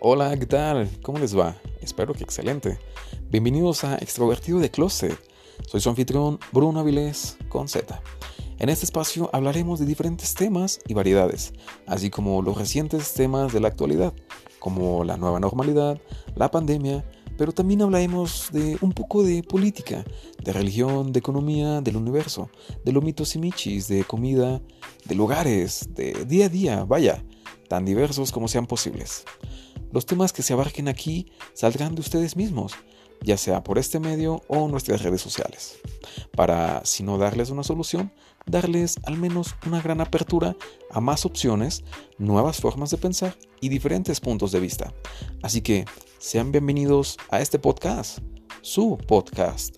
Hola, ¿qué tal? ¿Cómo les va? Espero que excelente. Bienvenidos a Extrovertido de Closet. Soy su anfitrión Bruno Avilés con Z. En este espacio hablaremos de diferentes temas y variedades, así como los recientes temas de la actualidad, como la nueva normalidad, la pandemia, pero también hablaremos de un poco de política, de religión, de economía, del universo, de los mitos y michis, de comida, de lugares, de día a día, vaya, tan diversos como sean posibles. Los temas que se abarquen aquí saldrán de ustedes mismos, ya sea por este medio o nuestras redes sociales, para, si no darles una solución, darles al menos una gran apertura a más opciones, nuevas formas de pensar y diferentes puntos de vista. Así que sean bienvenidos a este podcast, su podcast.